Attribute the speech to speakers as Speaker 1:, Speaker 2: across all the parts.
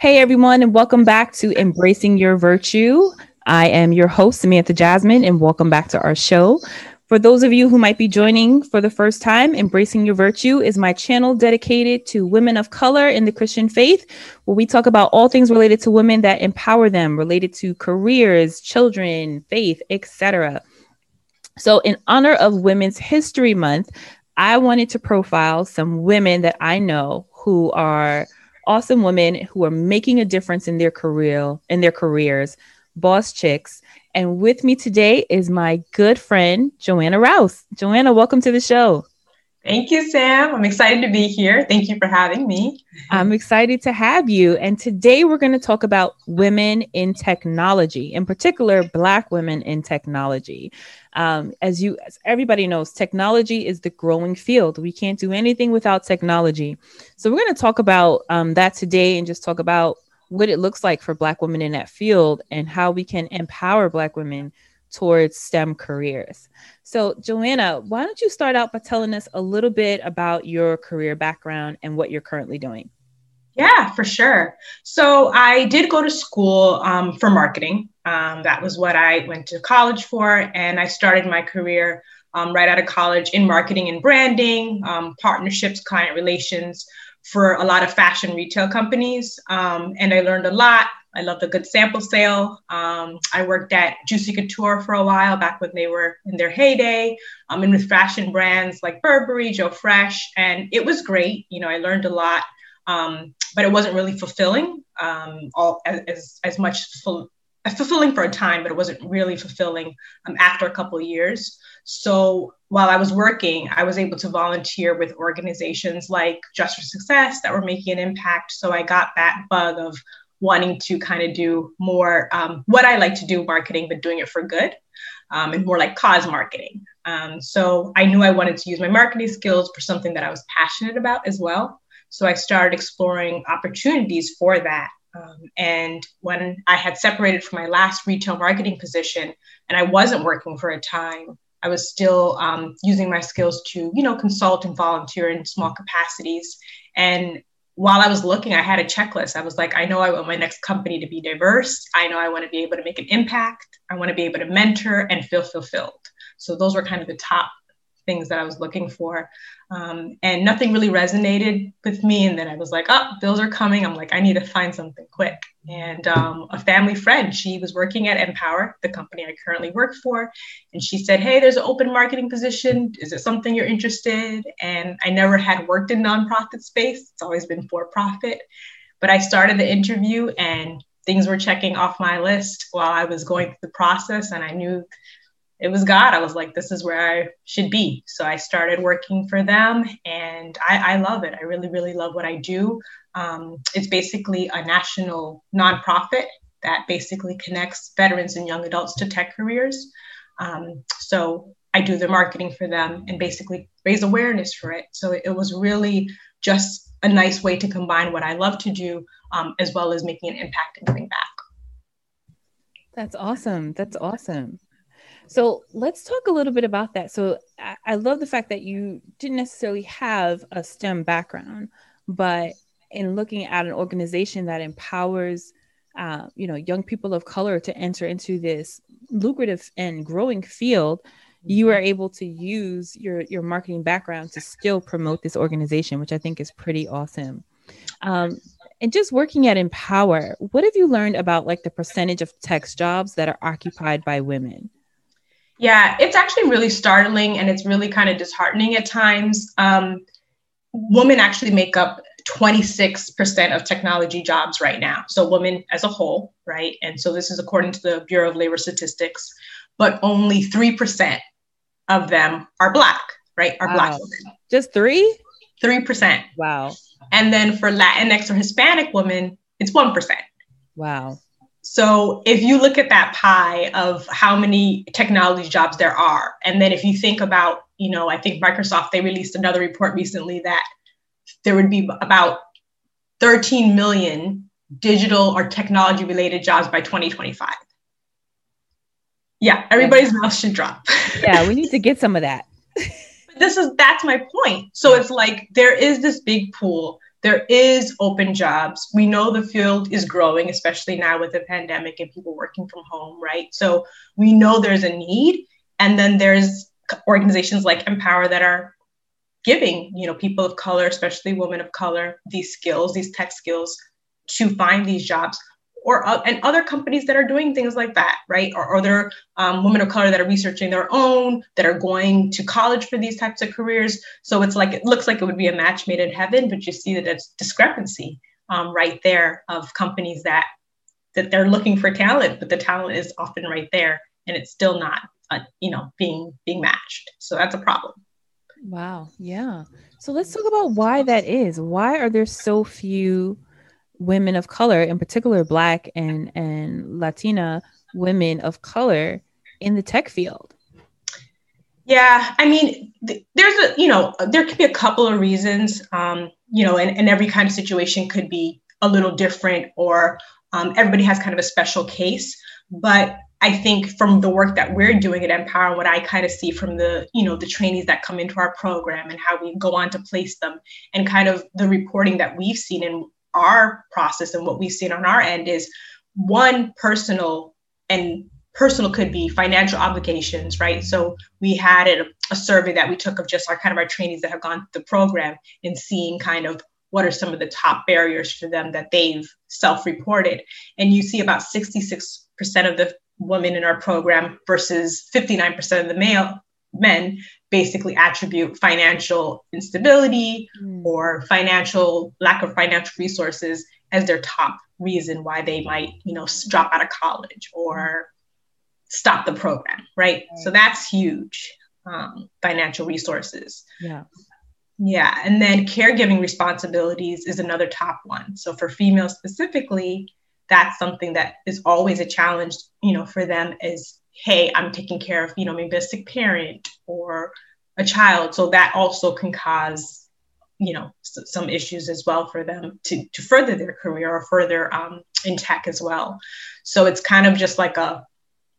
Speaker 1: Hey, everyone, and welcome back to Embracing Your Virtue. I am your host, Samantha Jasmine, and welcome back to our show. For those of you who might be joining for the first time, Embracing Your Virtue is my channel dedicated to women of color in the Christian faith, where we talk about all things related to women that empower them, related to careers, children, faith, etc. So, in honor of Women's History Month, I wanted to profile some women that I know who are awesome women who are making a difference in their career in their careers, boss chicks. And with me today is my good friend Joanna Rouse. Joanna, welcome to the show.
Speaker 2: Thank you, Sam. I'm excited to be here. Thank you for having me.
Speaker 1: I'm excited to have you. And today we're going to talk about women in technology, in particular, Black women in technology. Um, as you, as everybody knows, technology is the growing field. We can't do anything without technology. So we're going to talk about um, that today and just talk about what it looks like for Black women in that field and how we can empower Black women towards STEM careers. So, Joanna, why don't you start out by telling us a little bit about your career background and what you're currently doing?
Speaker 2: Yeah, for sure. So I did go to school um, for marketing. Um, that was what I went to college for. And I started my career um, right out of college in marketing and branding, um, partnerships, client relations for a lot of fashion retail companies. Um, and I learned a lot. I loved a good sample sale. Um, I worked at Juicy Couture for a while back when they were in their heyday, um, and with fashion brands like Burberry, Joe Fresh, and it was great. You know, I learned a lot um, but it wasn't really fulfilling um, all as, as much full, fulfilling for a time, but it wasn't really fulfilling um, after a couple years. So while I was working, I was able to volunteer with organizations like Dress for Success that were making an impact. So I got that bug of wanting to kind of do more um, what I like to do marketing, but doing it for good um, and more like cause marketing. Um, so I knew I wanted to use my marketing skills for something that I was passionate about as well. So I started exploring opportunities for that. Um, and when I had separated from my last retail marketing position and I wasn't working for a time, I was still um, using my skills to, you know, consult and volunteer in small capacities. And while I was looking, I had a checklist. I was like, I know I want my next company to be diverse. I know I want to be able to make an impact. I want to be able to mentor and feel fulfilled. So those were kind of the top things that I was looking for. Um, and nothing really resonated with me. And then I was like, oh, bills are coming. I'm like, I need to find something quick. And um, a family friend, she was working at NPower, the company I currently work for. And she said, hey, there's an open marketing position. Is it something you're interested? And I never had worked in nonprofit space. It's always been for profit. But I started the interview and things were checking off my list while I was going through the process. And I knew it was God. I was like, this is where I should be. So I started working for them and I, I love it. I really, really love what I do. Um, it's basically a national nonprofit that basically connects veterans and young adults to tech careers. Um, so I do the marketing for them and basically raise awareness for it. So it, was really just a nice way to combine what I love to do um, as well as making an impact and giving back.
Speaker 1: That's awesome. That's awesome. So let's talk a little bit about that. So I, I love the fact that you didn't necessarily have a STEM background, but in looking at an organization that empowers uh, you know young people of color to enter into this lucrative and growing field you are able to use your your marketing background to still promote this organization which i think is pretty awesome. Um, and just working at NPower what have you learned about like the percentage of tech jobs that are occupied by women
Speaker 2: yeah, it's actually really startling and it's really kind of disheartening at times. Um, women actually make up 26% of technology jobs right now. So, women as a whole, right? And so, this is according to the Bureau of Labor Statistics, but only 3% of them are Black, right? Are wow. Black women.
Speaker 1: Just three?
Speaker 2: 3%.
Speaker 1: Wow.
Speaker 2: And then for Latinx or Hispanic women, it's 1%.
Speaker 1: Wow.
Speaker 2: So if you look at that pie of how many technology jobs there are, and then if you think about, you know, I think Microsoft, they released another report recently that there would be about 13 million digital or technology related jobs by 2025. Yeah, everybody's mouth should drop.
Speaker 1: yeah, we need to get some of that.
Speaker 2: this is that's my point. So it's like there is this big pool there is open jobs. We know the field is growing, especially now with the pandemic and people working from home, right? So we know there's a need. And then there's organizations like NPower that are giving, you know, people of color, especially women of color, these skills, these tech skills to find these jobs or uh, and other companies that are doing things like that, right? Or other um, women of color that are researching their own, that are going to college for these types of careers. So it's like it looks like it would be a match made in heaven, but you see that it's discrepancy um, right there of companies that that they're looking for talent, but the talent is often right there, and it's still not, uh, you know, being being matched. So that's a problem.
Speaker 1: Wow. Yeah. So let's talk about why that is. Why are there so few women of color, in particular Black and and Latina women of color in the tech field?
Speaker 2: Yeah, I mean, th- there's a you know there could be a couple of reasons, um, you know, and, and every kind of situation could be a little different, or um, everybody has kind of a special case. But I think from the work that we're doing at NPower, what I kind of see from the, you know, the trainees that come into our program and how we go on to place them and kind of the reporting that we've seen in our process and what we've seen on our end is one personal and personal could be financial obligations right? So we had a, a survey that we took of just our kind of our trainees that have gone through the program and seeing kind of what are some of the top barriers for them that they've self-reported. And you see about 66% of the women in our program versus 59% of the male men basically attribute financial instability mm. or financial lack of financial resources as their top reason why they might you know drop out of college or stop the program right, right. so that's huge um, financial resources
Speaker 1: yeah
Speaker 2: yeah and then caregiving responsibilities is another top one so for females specifically that's something that is always a challenge you know for them is hey, I'm taking care of, you know, maybe a sick parent or a child. So that also can cause, you know, some issues as well for them to, to further their career or further um, in tech as well. So it's kind of just like a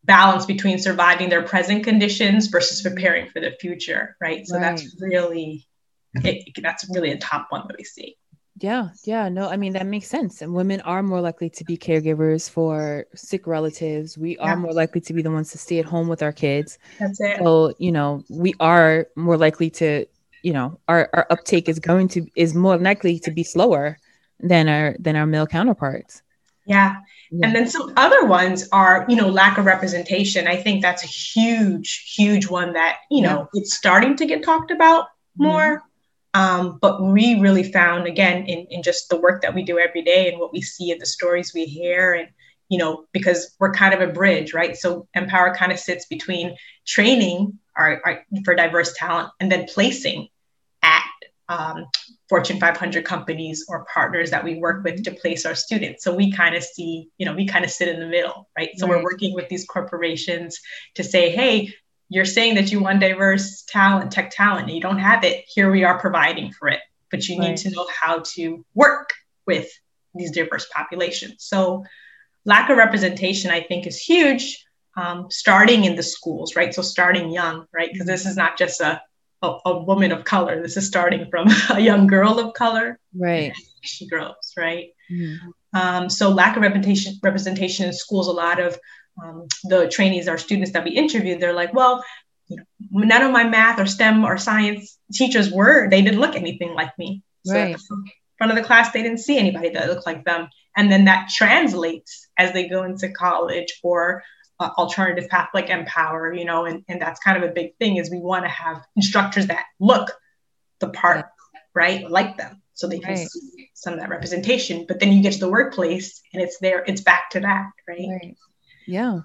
Speaker 2: balance between surviving their present conditions versus preparing for the future, right? So right. that's really, it, that's really a top one that we see.
Speaker 1: Yeah, yeah, no, I mean that makes sense. And women are more likely to be caregivers for sick relatives. We are yeah. more likely to be the ones to stay at home with our kids.
Speaker 2: That's it.
Speaker 1: So, you know, we are more likely to, you know, our, our uptake is going to is more likely to be slower than our than our male counterparts.
Speaker 2: Yeah. yeah. And then some other ones are, you know, lack of representation. I think that's a huge, huge one that, you know, yeah. it's starting to get talked about more. Mm-hmm um, but we really found, again, in, in just the work that we do every day and what we see and the stories we hear, and, you know, because we're kind of a bridge, right? So NPower kind of sits between training our, our for diverse talent and then placing at um, Fortune 500 companies or partners that we work with to place our students. So we kind of see, you know, we kind of sit in the middle, right? So right. we're working with these corporations to say, hey, you're saying that you want diverse talent, tech talent, and you don't have it. Here we are providing for it, but you right. need to know how to work with these diverse populations. So, lack of representation, I think, is huge. Um, starting in the schools, right? So starting young, right? Because this is not just a, a, a woman of color. This is starting from a young girl of color,
Speaker 1: right?
Speaker 2: She grows, right? Mm-hmm. Um, so lack of representation representation in schools. A lot of um, the trainees or students that we interviewed, they're like, well, you know, none of my math or STEM or science teachers were, they didn't look anything like me. So
Speaker 1: right.
Speaker 2: front of the class, they didn't see anybody that looked like them. And then that translates as they go into college or uh, alternative path like NPower, you know, and, and that's kind of a big thing is we want to have instructors that look the part, right, like them so they can right. see some of that representation. But then you get to the workplace and it's there, it's back to that, right? right.
Speaker 1: Yeah.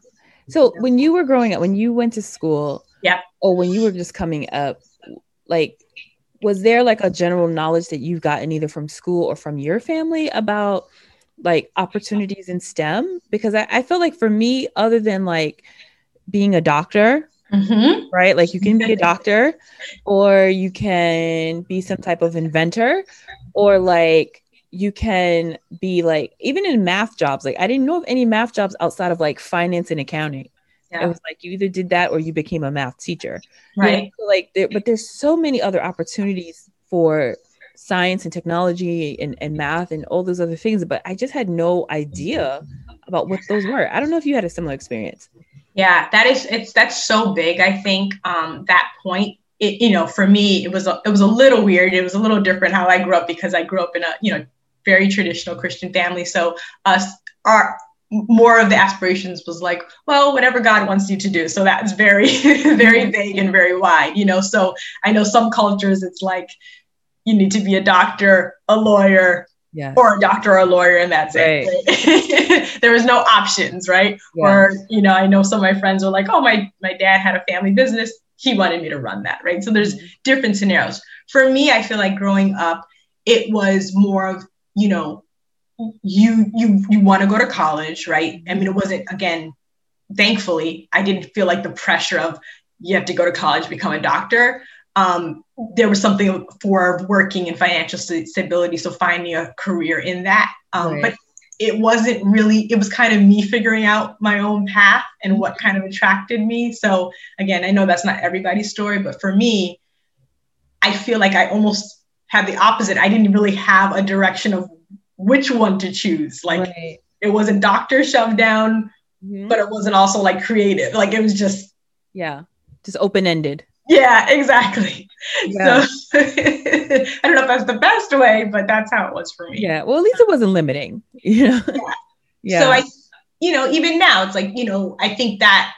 Speaker 1: So when you were growing up, when you went to school,
Speaker 2: yeah,
Speaker 1: or when you were just coming up, like, was there like a general knowledge that you've gotten either from school or from your family about like opportunities in STEM? Because I, I feel like for me, other than like being a doctor, Mm-hmm. right? Like you can be a doctor, or you can be some type of inventor, or like you can be like even in math jobs like i didn't know of any math jobs outside of like finance and accounting yeah. it was like you either did that or you became a math teacher
Speaker 2: right
Speaker 1: you know? like there, but there's so many other opportunities for science and technology and, and math and all those other things, but I just had no idea about what those were. I don't know if you had a similar experience.
Speaker 2: Yeah, that is it's that's so big. I think um, that point. It, you know, for me, it was a, it was a little weird. It was a little different how I grew up because I grew up in a you know very traditional Christian family. So us our more of the aspirations was like, well, whatever God wants you to do. So that's very, very mm-hmm. vague and very wide, you know. So I know some cultures it's like you need to be a doctor, a lawyer, yeah. or a doctor or a lawyer, and that's right. it. there was no options, right? Yeah. Or, you know, I know some of my friends were like, oh, my my dad had a family business. He wanted me to run that, right? So there's mm-hmm. different scenarios. For me, I feel like growing up, it was more of, you know, you you you want to go to college, right? I mean, it wasn't again, thankfully, I didn't feel like the pressure of you have to go to college, become a doctor. Um, there was something for working in financial stability, so finding a career in that. Um, right. But it wasn't really. It was kind of me figuring out my own path and what kind of attracted me. So again, I know that's not everybody's story, but for me, I feel like I almost had the opposite. I didn't really have a direction of which one to choose. Like right. it wasn't doctor shoved down, mm-hmm. but it wasn't also like creative. Like it was just
Speaker 1: yeah, just open ended.
Speaker 2: Yeah, exactly. Yeah. So I don't know if that's the best way, but that's how it was for me.
Speaker 1: Yeah. Well, at least it wasn't limiting. You know.
Speaker 2: Yeah. yeah. So I, you know, even now it's like you know I think that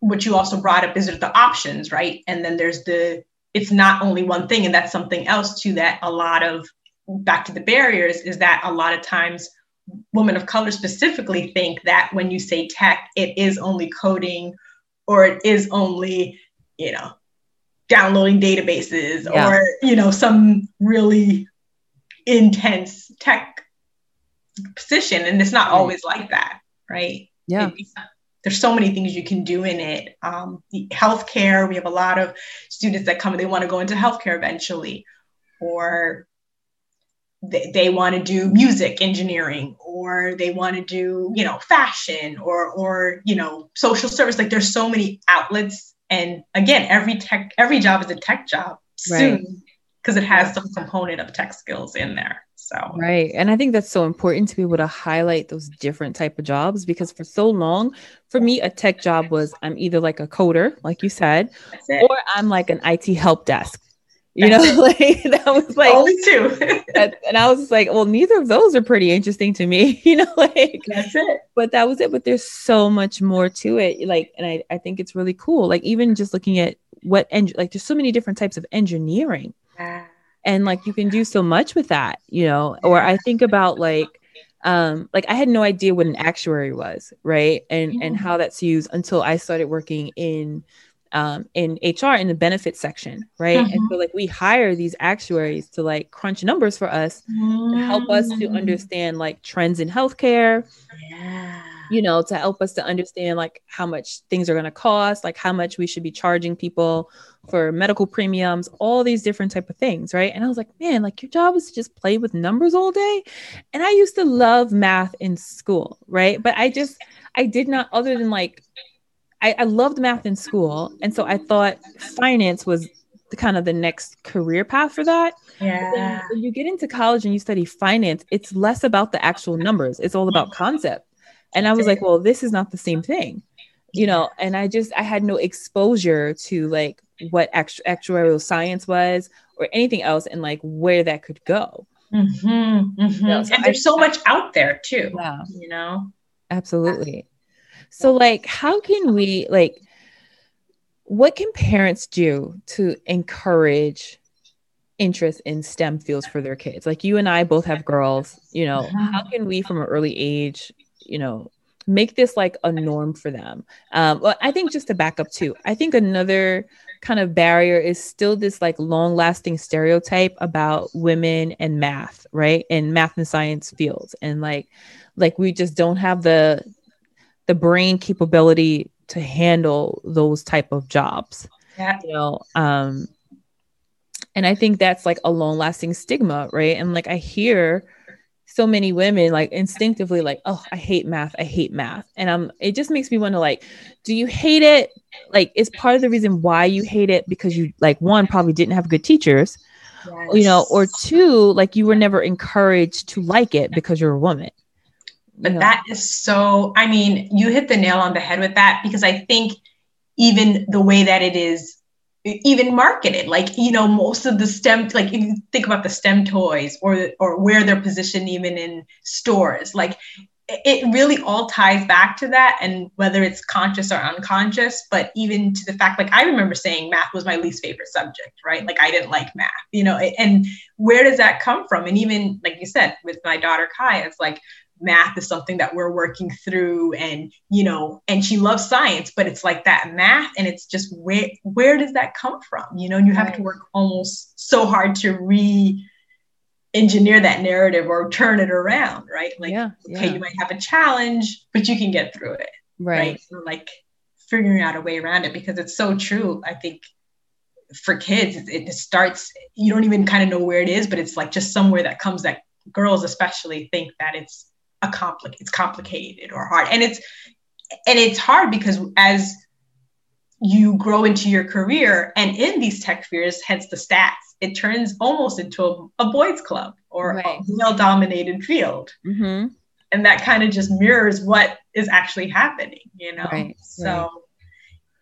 Speaker 2: what you also brought up is the options, right? And then there's the it's not only one thing, and that's something else too that a lot of back to the barriers is that a lot of times women of color specifically think that when you say tech, it is only coding or it is only, you know, downloading databases yeah. or, you know, some really intense tech position. And it's not always like that, right?
Speaker 1: Yeah.
Speaker 2: It, there's so many things you can do in it. Um, the healthcare, we have a lot of students that come, they want to go into healthcare eventually, or they, they want to do music engineering or they want to do you know fashion or or you know social service. Like there's so many outlets. And again every tech every job is a tech job soon because it has some component of tech skills in there so.
Speaker 1: Right. And i think that's so important to be able to highlight those different type of jobs because for so long for me a tech job was i'm either like a coder like you said or i'm like an it help desk. You know like that was like
Speaker 2: only two
Speaker 1: and i was just like well neither of those are pretty interesting to me you know like
Speaker 2: that's it.
Speaker 1: but that was it but there's so much more to it like and i, I think it's really cool like even just looking at what and like there's so many different types of engineering and like you can do so much with that you know or i think about like um like i had no idea what an actuary was right and and how that's used until i started working in um, in HR in the benefits section, right? Mm-hmm. And so like we hire these actuaries to like crunch numbers for us mm-hmm. to help us to mm. understand like trends in healthcare. Yeah. You know, to help us to understand like how much things are going to cost, like how much we should be charging people for medical premiums, all these different type of things, right? And I was like, man, like your job is to just play with numbers all day. And I used to love math in school, right? But I just I did not other than like I, I loved math in school, and so I thought finance was the kind of the next career path for that.
Speaker 2: Yeah.
Speaker 1: When you get into college and you study finance, it's less about the actual numbers. It's all about concept. And I was like, well, this is not the same thing, you know. And I just I had no exposure to like what act- actuarial science was or anything else, and like where that could go.
Speaker 2: Mm-hmm, mm-hmm. You know, so and there's I, so much out there too. Yeah. You know.
Speaker 1: Absolutely. So, like, how can we, like, what can parents do to encourage interest in STEM fields for their kids? Like, you and I both have girls, you know, how can we from an early age, you know, make this like a norm for them? Um, well, I think just to back up too, I think another kind of barrier is still this like long lasting stereotype about women and math, right? And math and science fields. And like, like we just don't have the the brain capability to handle those type of jobs
Speaker 2: yeah.
Speaker 1: you know um and i think that's like a long lasting stigma right and like i hear so many women like instinctively like oh i hate math i hate math and um it just makes me wonder like do you hate it like is part of the reason why you hate it because you like one probably didn't have good teachers yes. you know, or two, like you were never encouraged to like it because you're a woman.
Speaker 2: But that is so, I mean, you hit the nail on the head with that because I think even the way that it is even marketed like you know most of the stem like if you think about the stem toys or or where they're positioned even in stores like it really all ties back to that and whether it's conscious or unconscious but even to the fact like i remember saying math was my least favorite subject right? Like i didn't like math you know and where does that come from? And even like you said with my daughter kai it's like math is something that we're working through and you know and she loves science but it's like that math and it's just where where does that come from you know and you have right. to work almost so hard to re engineer that narrative or turn it around right like yeah, okay yeah. you might have a challenge but you can get through it right, right? So like figuring out a way around it because it's so true i think for kids it, it starts you don't even kind of know where it is but it's like just somewhere that comes that girls especially think that it's a compli- it's complicated or hard and it's and it's hard because as you grow into your career and in these tech spheres hence the stats it turns almost into a, a boys club or right. a male dominated field mm-hmm. and that kind of just mirrors what is actually happening you know right. so right.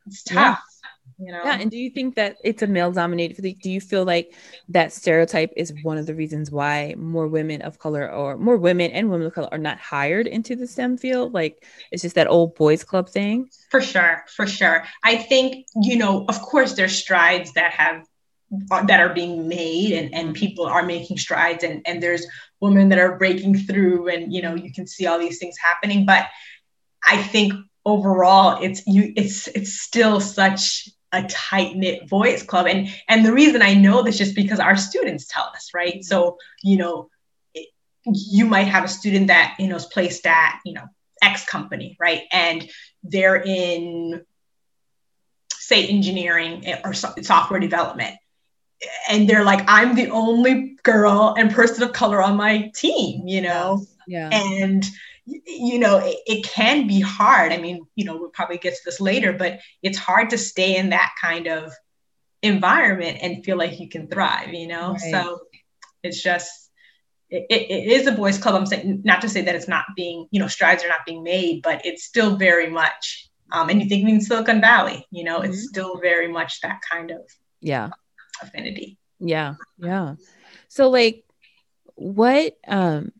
Speaker 2: it's tough you know?
Speaker 1: Yeah and do you think that it's a male dominated field do you feel like that stereotype is one of the reasons why more women of color or more women and women of color are not hired into the stem field? Like it's just that old boys club thing?
Speaker 2: For sure for sure. I think you know of course there's strides that have uh, that are being made and, and mm-hmm. people are making strides and, and there's women that are breaking through and you know you can see all these things happening. But i think overall it's you it's it's still such a tight knit voice club. And and the reason I know this just because our students tell us, right? So you know, it, you might have a student that you know is placed at you know X company, right? And they're in say engineering or software development and they're like i'm the only girl and person of color on my team you know yeah and you know it, it, can be hard. I mean you know we'll probably get to this later but it's hard to stay in that kind of environment and feel like you can thrive you know? Right. so it's just it, it is a boys club. I'm saying not to say that it's not being you know strides are not being made but it's still very much um, and you think in silicon valley you know mm-hmm. it's still very much that kind of
Speaker 1: yeah.
Speaker 2: affinity.
Speaker 1: Yeah. Yeah. So like what um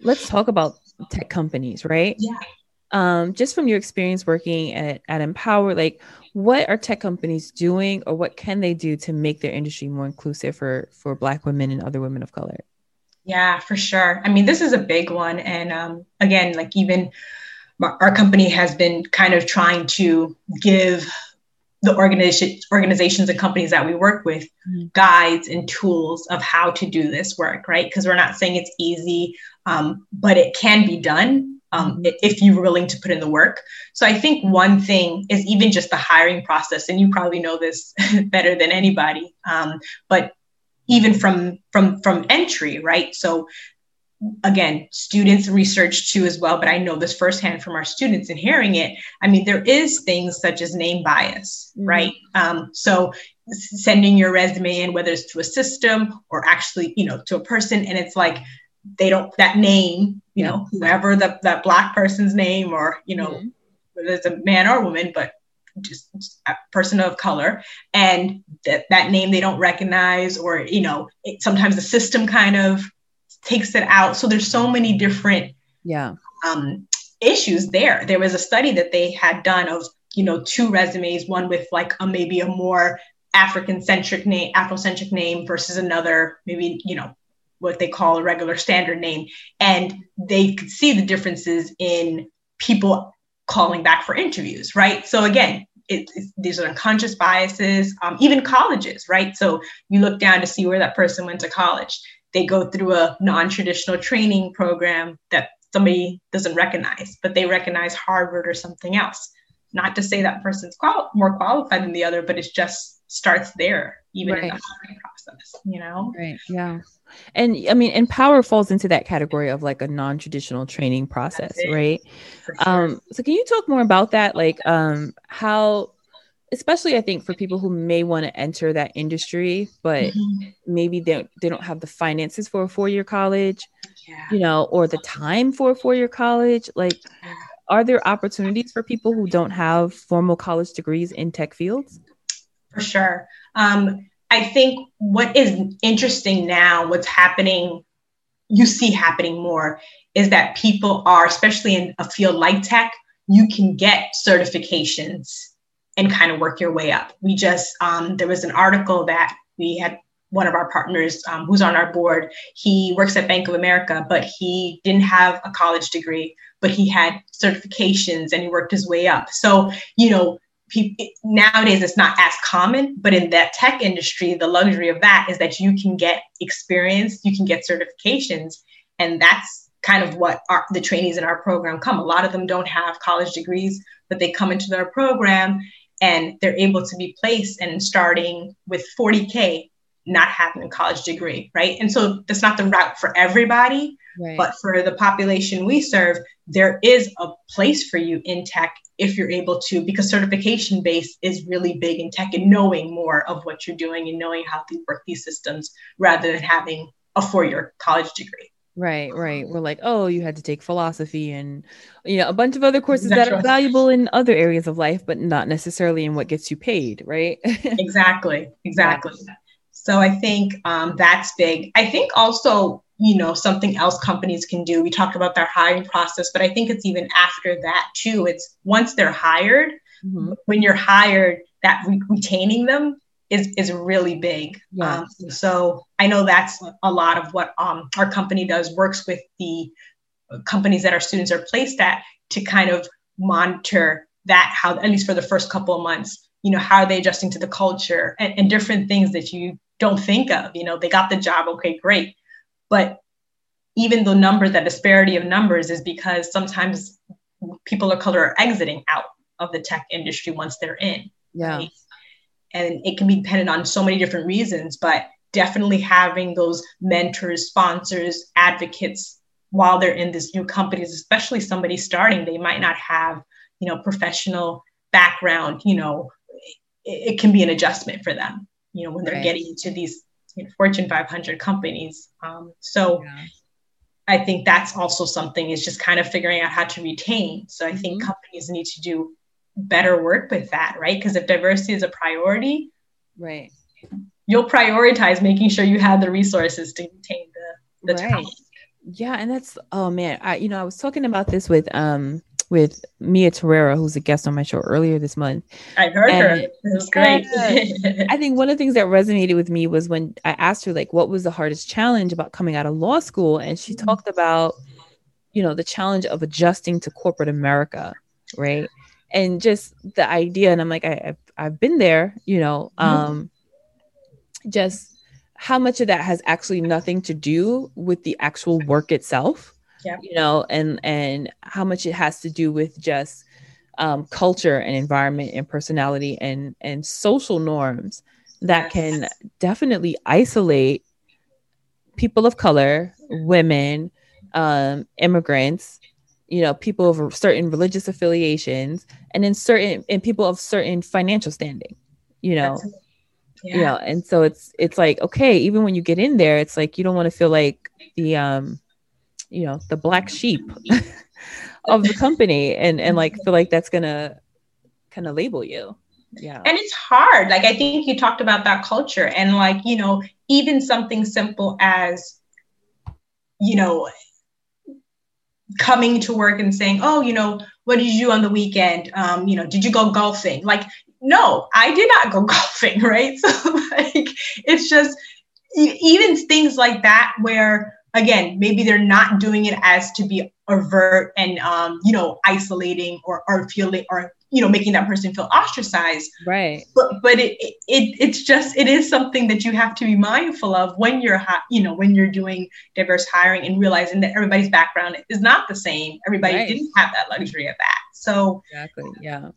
Speaker 1: let's talk about tech companies, right?
Speaker 2: Yeah.
Speaker 1: Um, just from your experience working at, at NPower, like what are tech companies doing or what can they do to make their industry more inclusive for for black women and other women of color?
Speaker 2: Yeah, for sure. I mean, this is a big one. And um, again, like even our company has been kind of trying to give the organization, organizations and companies that we work with mm-hmm. guides and tools of how to do this work, right? Because we're not saying it's easy, um, but it can be done um, mm-hmm. if you're willing to put in the work. So I think one thing is even just the hiring process, and you probably know this better than anybody. Um, but even from from from entry, right? So again, students research too as well, but I know this firsthand from our students and hearing it. I mean, there is things such as name bias, mm-hmm. right? Um, so sending your resume in, whether it's to a system or actually, you know, to a person, and it's like they don't that name, you know, whoever the that black person's name or you know, mm-hmm. whether it's a man or a woman, but just a person of color and that, that name they don't recognize or you know it, sometimes the system kind of takes it out. So there's so many different
Speaker 1: yeah
Speaker 2: um, issues there. There was a study that they had done of you know two resumes, one with like a maybe a more African centric name, Afrocentric name versus another maybe you know what they call a regular standard name, and they could see the differences in people calling back for interviews, right? So again, it, these are unconscious biases, um, even colleges, right? So you look down to see where that person went to college they go through a non-traditional training program that somebody doesn't recognize, but they recognize Harvard or something else. Not to say that person's qual- more qualified than the other, but it just starts there, even right. in the hiring process, you know?
Speaker 1: Right. Yeah. And I mean, NPower falls into that category of like a non-traditional training process, right? Sure. Um, so can you talk more about that? Like um how especially I think for people who may want to enter that industry, but mm-hmm. maybe they don't, they don't have the finances for a four year college, yeah. you know, or the time for a four year college. Like, are there opportunities for people who don't have formal college degrees in tech fields?
Speaker 2: For sure. Um, I think what is interesting now, what's happening, you see happening more, is that people are, especially in a field like tech, you can get certifications and kind of work your way up. We just, um, there was an article that we had one of our partners um, who's on our board. He works at Bank of America, but he didn't have a college degree, but he had certifications and he worked his way up. So, you know, nowadays it's not as common, but in that tech industry, the luxury of that is that you can get experience, you can get certifications, and that's kind of what our, the trainees in our program come. A lot of them don't have college degrees, but they come into their program and they're able to be placed and starting with 40K, not having a college degree, right? And so that's not the route for everybody, right. but for the population we serve, there is a place for you in tech if you're able to, because certification base is really big in tech and knowing more of what you're doing and knowing how to work these systems rather than having a four year college degree.
Speaker 1: Right, right. We're like, oh, you had to take philosophy and you know a bunch of other courses that are valuable in other areas of life, but not necessarily in what gets you paid, right?
Speaker 2: exactly, exactly. So I think um, that's big. I think also, you know, something else companies can do. We talked about their hiring process, but I think it's even after that too. It's once they're hired, mm-hmm. when you're hired, that re- retaining them is is really big. Yeah. Um, so I know that's a lot of what um, our company does. Works with the companies that our students are placed at to kind of monitor that how at least for the first couple of months you know how are they adjusting to the culture and, and different things that you don't think of you know they got the job okay great but even the number that disparity of numbers is because sometimes people of color are exiting out of the tech industry once they're in
Speaker 1: yeah right?
Speaker 2: And it can be dependent on so many different reasons but definitely having those mentors sponsors advocates while they're in these new companies especially somebody starting they might not have you know professional background you know it, it can be an adjustment for them you know when they're right. getting into these you know, fortune 500 companies um, so yeah. i think that's also something is just kind of figuring out how to retain so i mm-hmm. think companies need to do better work with that, right? Because if diversity is a priority,
Speaker 1: right,
Speaker 2: you'll prioritize making sure you have the resources to contain the the right. talent.
Speaker 1: Yeah, and that's oh man, I you know I was talking about this with um with Mia Torreira, who's a guest on my show earlier this month.
Speaker 2: I heard and, her. It was great.
Speaker 1: I think one of the things that resonated with me was when I asked her like what was the hardest challenge about coming out of law school, and she mm-hmm. talked about you know the challenge of adjusting to corporate America, right? And just the idea and i'm like I, have I've been there you know mm-hmm. um just how much of that has actually nothing to do with the actual work itself
Speaker 2: yeah.
Speaker 1: you know and and how much it has to do with just um, culture and environment and personality and and social norms that can definitely isolate people of color women um, immigrants you know people of certain religious affiliations and then certain and people of certain financial standing you know? Yeah. you know and so it's it's like okay even when you get in there it's like you don't want to feel like the um you know the black sheep of the company and and like feel like that's gonna kind of label you. Yeah.
Speaker 2: And it's hard like i think you talked about that culture and like you know even something simple as you know coming to work and saying, "Oh, you know, what did you do on the weekend? Um, you know, did you go golfing?" Like, no, I did not go golfing, right? So like, it's just even things like that where again maybe they're not doing it as to be overt and um, you know isolating or or feeling or you know making that person feel ostracized.
Speaker 1: Right.
Speaker 2: But but it, it it's just it is something that you have to be mindful of when you're you know when you're doing diverse hiring and realizing that everybody's background is not the same. Everybody right. didn't have that luxury of that. So
Speaker 1: exactly yeah.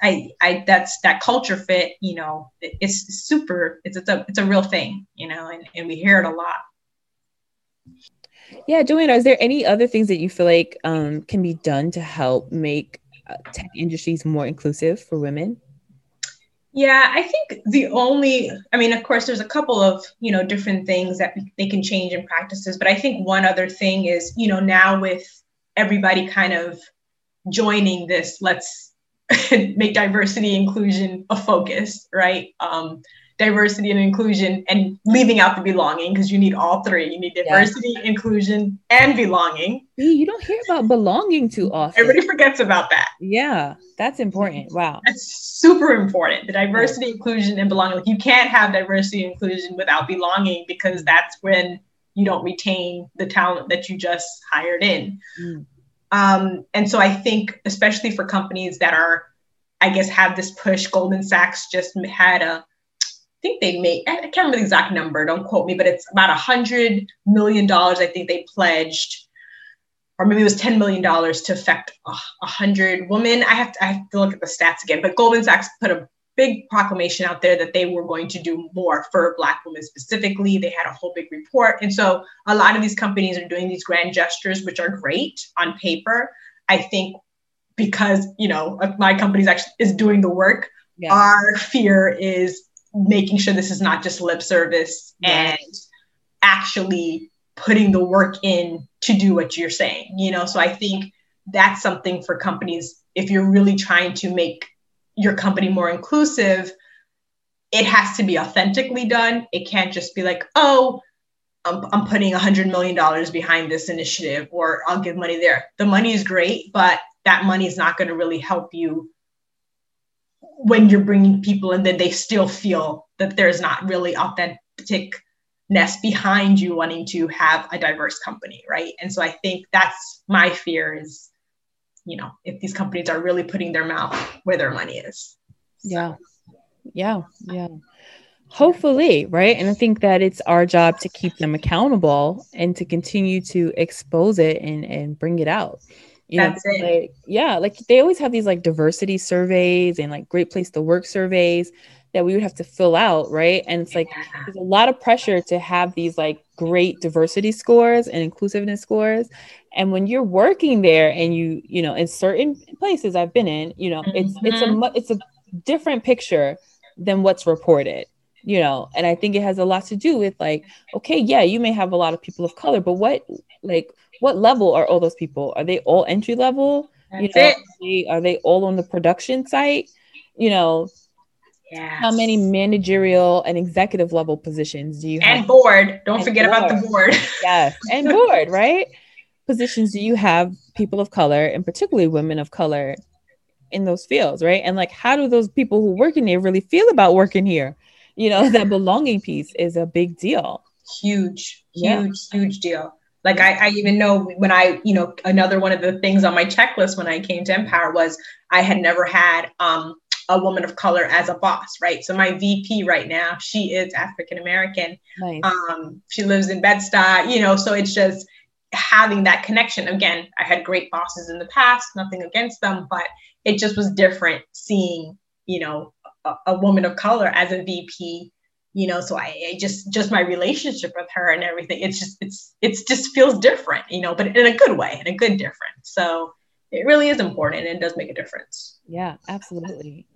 Speaker 2: I, I that's that culture fit you know it, it's super it's, it's a it's a real thing you know and, and we hear it a lot.
Speaker 1: Yeah joanna is there any other things that you feel like um, can be done to help make tech industries more inclusive for women?
Speaker 2: Yeah, I think the only, I mean, of course, there's a couple of, you know, different things that they can change in practices. But I think one other thing is, you know, now with everybody kind of joining this, let's make diversity inclusion a focus, right? Um, diversity and inclusion and leaving out the belonging because you need all three. You need diversity, yeah. inclusion, and belonging.
Speaker 1: You don't hear about belonging too often.
Speaker 2: Everybody forgets about that.
Speaker 1: Yeah, that's important. Wow.
Speaker 2: That's super important. The diversity, yeah. inclusion, and belonging. Like you can't have diversity and inclusion without belonging because that's when you don't retain the talent that you just hired in. Mm. Um, and so I think, especially for companies that are, I guess, have this push, Goldman Sachs just had a think they made, I can't remember the exact number, don't quote me, but it's about a hundred million dollars. I think they pledged, or maybe it was $10 million to affect a hundred women. I have to, I have to look at the stats again, but Goldman Sachs put a big proclamation out there that they were going to do more for Black women specifically. They had a whole big report. And so a lot of these companies are doing these grand gestures, which are great on paper. I think because, you know, my company actually is doing the work, yeah. our fear is making sure this is not just lip service and actually putting the work in to do what you're saying you know? So i think that's something for companies if you're really trying to make your company more inclusive it has to be authentically done. It can't just be like oh i'm, I'm putting a hundred million dollars behind this initiative or i'll give money there. The money is great but that money is not going to really help you when you're bringing people and then they still feel that there's not really authenticness behind you wanting to have a diverse company right? And so i think that's my fear is you know if these companies are really putting their mouth where their money is.
Speaker 1: Yeah. Yeah. Yeah. Hopefully right? And i think that it's our job to keep them accountable and to continue to expose it and and bring it out you That's know, it. Like, yeah, like they always have these like diversity surveys and like great place to work surveys that we would have to fill out, right? And it's like yeah. there's a lot of pressure to have these like great diversity scores and inclusiveness scores. And when you're working there and you, you know, in certain places I've been in, you know, mm-hmm. it's it's a mm-hmm. it's a different picture than what's reported you know and i think it has a lot to do with like okay yeah you may have a lot of people of color but what like what level are all those people? Are they all entry level? That's you know, are they, are they all on the production site? You know,
Speaker 2: yes.
Speaker 1: how many managerial and executive level positions do you
Speaker 2: have? And board. Don't and forget board. about the board.
Speaker 1: yes, and board, right? Positions do you have people of color and particularly women of color in those fields, right? And like, how do those people who work in here really feel about working here? You know, that belonging piece is a big deal.
Speaker 2: Huge, huge, yeah. huge deal. Like I, I even know when I, you know, another one of the things on my checklist when I came to NPower was I had never had um, a woman of color as a boss, right? So my VP right now, she is African American. Nice. Um, she lives in Bed-Stuy, you know, so it's just having that connection. Again, I had great bosses in the past, nothing against them, but it just was different seeing, you know, a, a woman of color as a VP you know so I, I, just just my relationship with her and everything it's just it's it's just feels different you know but in a good way in a good difference so it really is important and does make a difference.
Speaker 1: Yeah absolutely.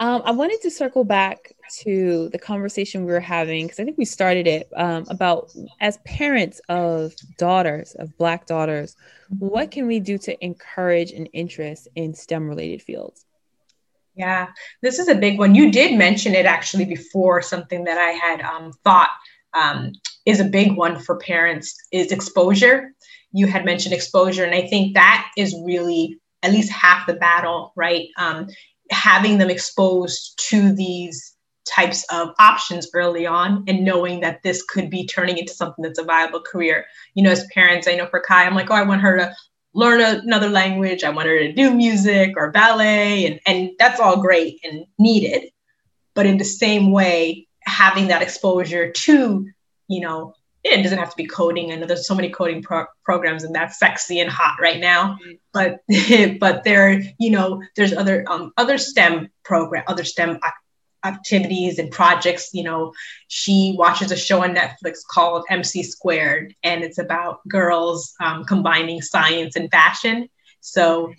Speaker 1: Um, i wanted to circle back to the conversation we were having because i think we started it um, about as parents of daughters of black daughters what can we do to encourage an interest in stem related fields
Speaker 2: yeah, this is a big one. You did mention it actually before, something that I had um, thought um, is a big one for parents is exposure. You had mentioned exposure, and I think that is really at least half the battle, right? Um, having them exposed to these types of options early on and knowing that this could be turning into something that's a viable career. You know, as parents, I know for Kai, I'm like, oh, I want her to learn another language. I want her to do music or ballet, and, and that's all great and needed. But in the same way, having that exposure to, you know, it doesn't have to be coding. I know there's so many coding pro- programs, and that's sexy and hot right now. Mm-hmm. But but there, you know, there's other um, other STEM program, other STEM activities and projects. You know, she watches a show on Netflix called MC Squared, and it's about girls um, combining science and fashion. So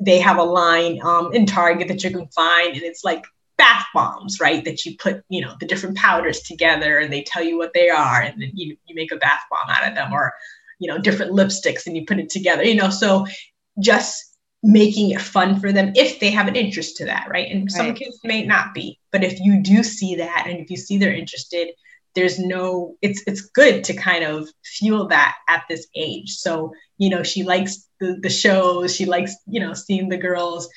Speaker 2: they have a line um, in Target that you can find, and it's like bath bombs, right? That you put, you know, the different powders together and they tell you what they are and then you, you make a bath bomb out of them or, you know, different lipsticks and you put it together, you know, so just making it fun for them if they have an interest to that, right? And right. some kids may not be, but if you do see that and if you see they're interested, there's no it's it's good to kind of fuel that at this age. So, you know, she likes the, the shows, she likes, you know, seeing the girls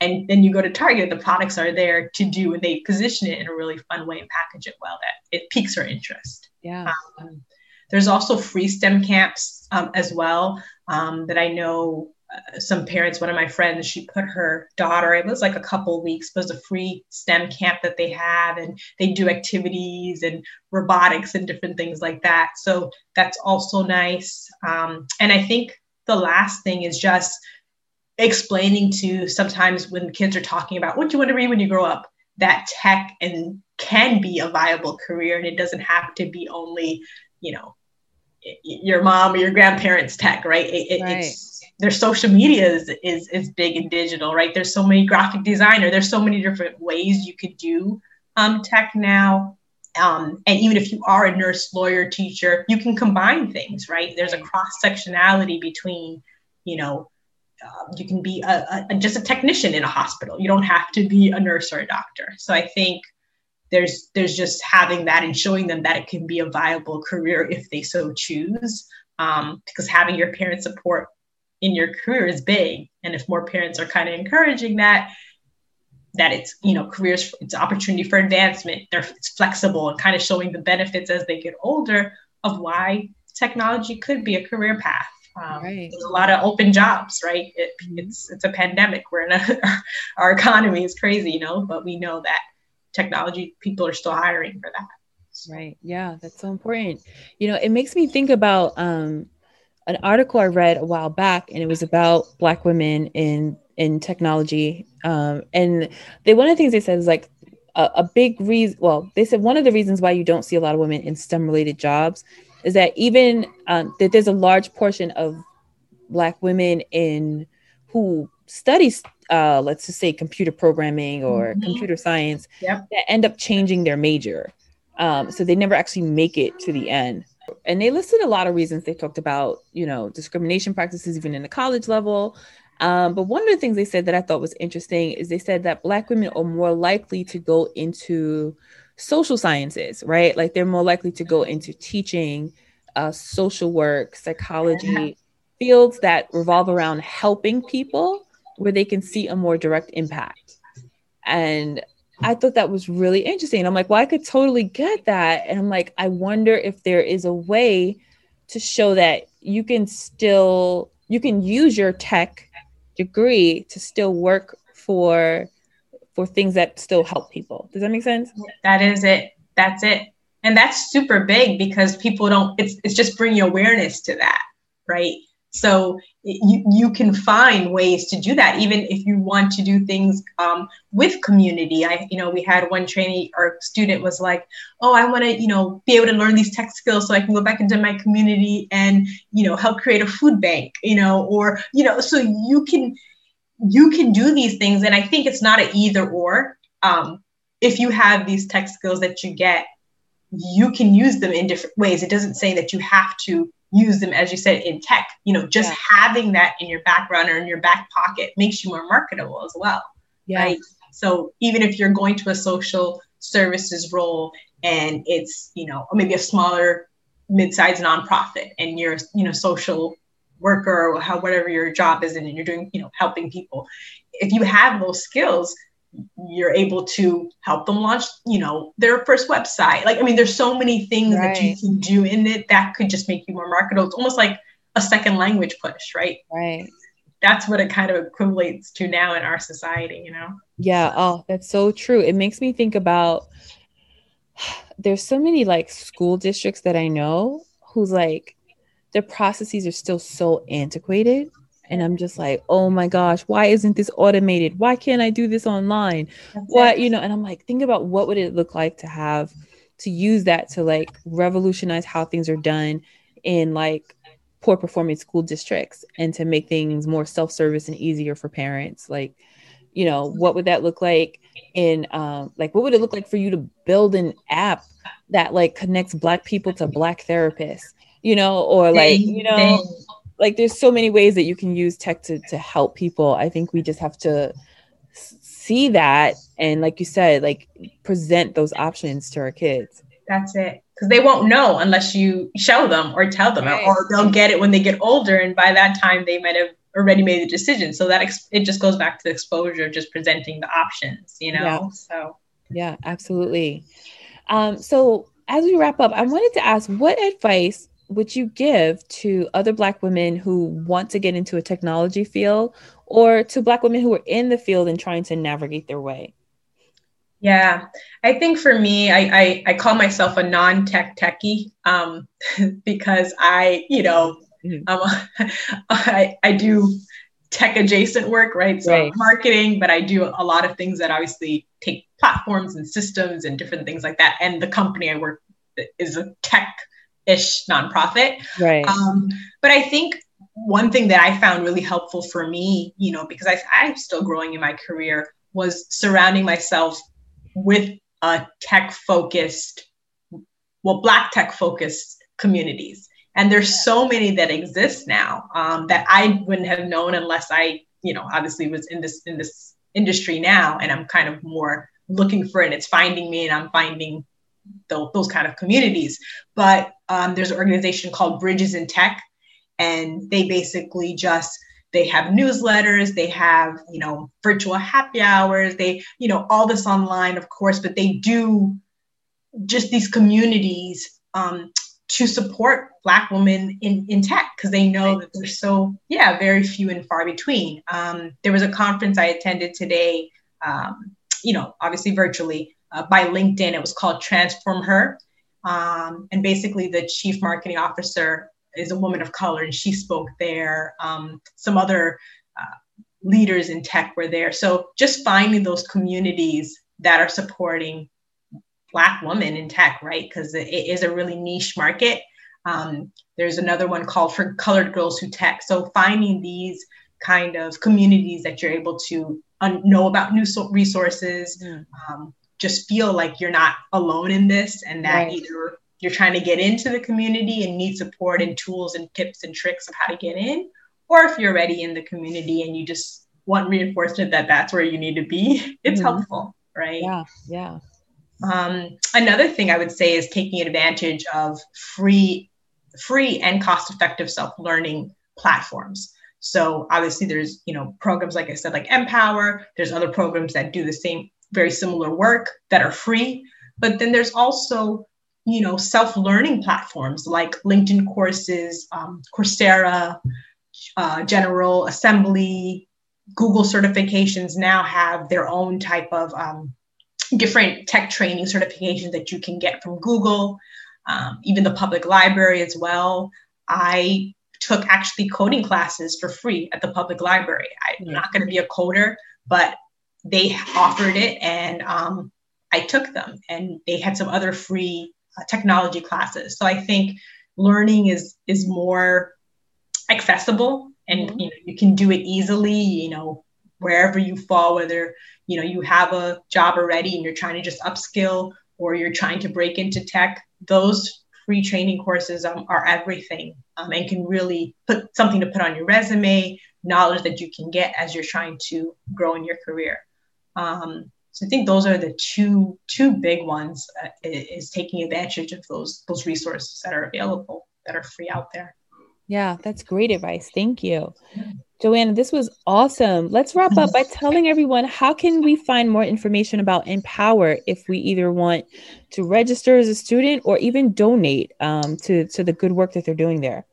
Speaker 2: and then you go to Target, the products are there to do, and they position it in a really fun way and package it well that it piques her interest.
Speaker 1: Yeah.
Speaker 2: Um, there's also free STEM camps um, as well um, that I know some parents. One of my friends, she put her daughter. It was like a couple weeks, it was a free STEM camp that they have, and they do activities and robotics and different things like that. So that's also nice. Um, and I think the last thing is just explaining to sometimes when kids are talking about what do you want to be when you grow up that tech and can be a viable career and it doesn't have to be only you know your mom or your grandparents tech right, it, right. it's their social media is, is is big and digital right there's so many graphic designer there's so many different ways you could do um, tech now um, and even if you are a nurse lawyer teacher you can combine things right there's a cross sectionality between you know uh, you can be a, a, just a technician in a hospital. You don't have to be a nurse or a doctor. So I think there's there's just having that and showing them that it can be a viable career if they so choose. Um, because having your parent support in your career is big, and if more parents are kind of encouraging that, that it's you know careers it's opportunity for advancement. They're it's flexible and kind of showing the benefits as they get older of why technology could be a career path. Um, right. There's a lot of open jobs, right? It, mm-hmm. It's it's a pandemic. We're in a our economy is crazy, you know, but we know that technology people are still hiring for that.
Speaker 1: So. Right. Yeah, that's so important. You know, it makes me think about um, an article I read a while back, and it was about Black women in in technology. Um, and they one of the things they said is like a, a big reason. Well, they said one of the reasons why you don't see a lot of women in STEM related jobs is that even um, that there's a large portion of black women in who studies uh, let's just say computer programming or mm-hmm. computer science yep. that end up changing their major um, so they never actually make it to the end and they listed a lot of reasons they talked about you know discrimination practices even in the college level um, but one of the things they said that i thought was interesting is they said that black women are more likely to go into social sciences, right? Like they're more likely to go into teaching, uh, social work, psychology, fields that revolve around helping people where they can see a more direct impact. And I thought that was really interesting. I'm like, well, I could totally get that. And I'm like, I wonder if there is a way to show that you can still you can use your tech degree to still work for for things that still help people. Does that make sense?
Speaker 2: That is it. That's it. And that's super big because people don't, it's, it's just bringing awareness to that, right? So you, you can find ways to do that, even if you want to do things um, with community. I, you know, we had one trainee or student was like, oh, I want to, you know, be able to learn these tech skills so I can go back into my community and, you know, help create a food bank, you know, or, you know, so you can, you can do these things and i think it's not an either or um, if you have these tech skills that you get you can use them in different ways it doesn't say that you have to use them as you said in tech you know just yeah. having that in your background or in your back pocket makes you more marketable as well yeah. right so even if you're going to a social services role and it's you know maybe a smaller mid-sized nonprofit and you're you know social worker or how whatever your job is and you're doing you know helping people if you have those skills you're able to help them launch you know their first website. Like i mean there's so many things right. that you can do in it that could just make you more marketable. It's almost like a second language push right?
Speaker 1: Right.
Speaker 2: That's what it kind of equates to now in our society you know?
Speaker 1: Yeah. Oh that's so true. It makes me think about there's so many like school districts that i know who's like their processes are still so antiquated. And I'm just like, oh my gosh, why isn't this automated? Why can't I do this online? That's what, it. you know, and I'm like, think about what would it look like to have to use that to like revolutionize how things are done in like poor performing school districts and to make things more self-service and easier for parents. Like, you know, what would that look like? in um, like what would it look like for you to build an app that like connects black people to black therapists you know or like you know like there's so many ways that you can use tech to to help people i think we just have to see that and like you said like present those options to our kids
Speaker 2: that's it because they won't know unless you show them or tell them right. or they'll get it when they get older and by that time they might have already made the decision. So that ex- it just goes back to the exposure, just presenting the options, you know?
Speaker 1: Yeah.
Speaker 2: So,
Speaker 1: yeah, absolutely. Um, so as we wrap up, I wanted to ask what advice would you give to other Black women who want to get into a technology field or to Black women who are in the field and trying to navigate their way?
Speaker 2: Yeah, I think for me, I, I, I call myself a non tech techie um, because I, you know, Mm-hmm. Um, I, I do tech adjacent work, right? So right. marketing, but I do a lot of things that obviously take platforms and systems and different things like that. And the company I work is a tech-ish nonprofit.
Speaker 1: Right.
Speaker 2: Um, but I think one thing that I found really helpful for me, you know, because I, I'm still growing in my career, was surrounding myself with a tech-focused, well, Black tech-focused communities and there's so many that exist now um, that i wouldn't have known unless i you know obviously was in this in this industry now and i'm kind of more looking for it it's finding me and i'm finding those, those kind of communities. But um, there's an organization called bridges in tech and they basically just they have newsletters they have you know virtual happy hours they you know all this online of course but they do just these communities um, to support black women in, in tech because they know that they're so yeah very few and far between. Um, there was a conference i attended today um, you know obviously virtually uh, by linkedin it was called transform her um, and basically the chief marketing officer is a woman of color and she spoke there um, some other uh, leaders in tech were there so just finding those communities that are supporting Black women in tech, right? Because it is a really niche market. Um, there's another one called for colored girls who tech. So finding these kind of communities that you're able to un- know about new so- resources, mm. um, just feel like you're not alone in this, and that right. either you're trying to get into the community and need support and tools and tips and tricks of how to get in, or if you're already in the community and you just want reinforcement that that's where you need to be, it's mm helpful, right?
Speaker 1: Yeah, yeah.
Speaker 2: Um, another thing I would say is taking advantage of free, free and cost-effective self-learning platforms. So obviously, there's you know programs like I said, like NPower. There's other programs that do the same, very similar work that are free. But then there's also you know self-learning platforms like LinkedIn courses, um, Coursera, uh, General Assembly, Google certifications now have their own type of um, different tech training certifications that you can get from Google, um, even the public library as well. I took actually coding classes for free at the public library. I'm not going to be a coder, but they offered it and um, I took them and they had some other free uh, technology classes. So I think learning is is more accessible and mm-hmm. you know you can do it easily, you know, wherever you fall, whether you know you have a job already and you're trying to just upskill or you're trying to break into tech those free training courses um, are everything um, and can really put something to put on your resume knowledge that you can get as you're trying to grow in your career um, so i think those are the two two big ones uh, is taking advantage of those those resources that are available that are free out there
Speaker 1: yeah that's great advice thank you Joanna, this was awesome. Let's wrap up by telling everyone how can we find more information about NPower if we either want to register as a student or even donate um, to, to the good work that they're doing there.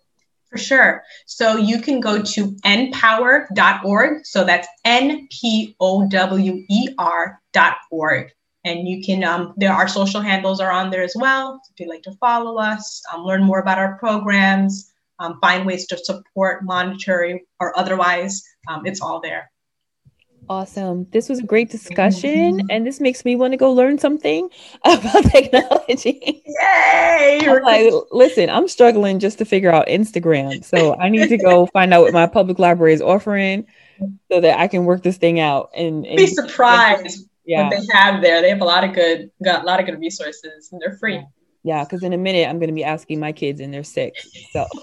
Speaker 2: For sure. So you can go to npower.org. So that's N P O W E R.org. And you can, um, there, our social handles are on there as well. If you'd like to follow us, um, learn more about our programs, um, find ways to support monetary or otherwise. Um, it's all there.
Speaker 1: Awesome. This was a great discussion, mm-hmm. and this makes me want to go learn something about technology.
Speaker 2: Yay!
Speaker 1: I'm like, listen, I'm struggling just to figure out Instagram. So I need to go find out what my public library is offering so that I can work this thing out and, and
Speaker 2: be surprised yeah. what they have there. They have a lot of good, got a lot of good resources, and they're free.
Speaker 1: Yeah, because in a minute I'm going to be asking my kids, and they're six. So.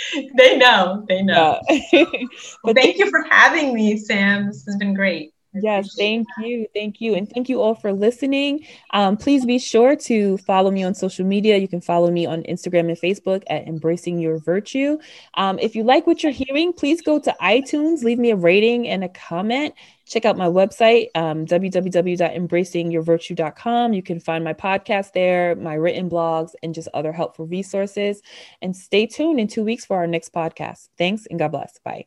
Speaker 2: they know. They know. Yeah. well, thank you for having me, Sam. This has been great.
Speaker 1: Yes, thank that. you. Thank you. And thank you all for listening. Um, please be sure to follow me on social media. You can follow me on Instagram and Facebook at Embracing Your Virtue. Um, if you like what you're hearing, please go to iTunes, leave me a rating and a comment. Check out my website, um, www.embracingyourvirtue.com. You can find my podcast there, my written blogs, and just other helpful resources. And stay tuned in two weeks for our next podcast. Thanks and God bless. Bye.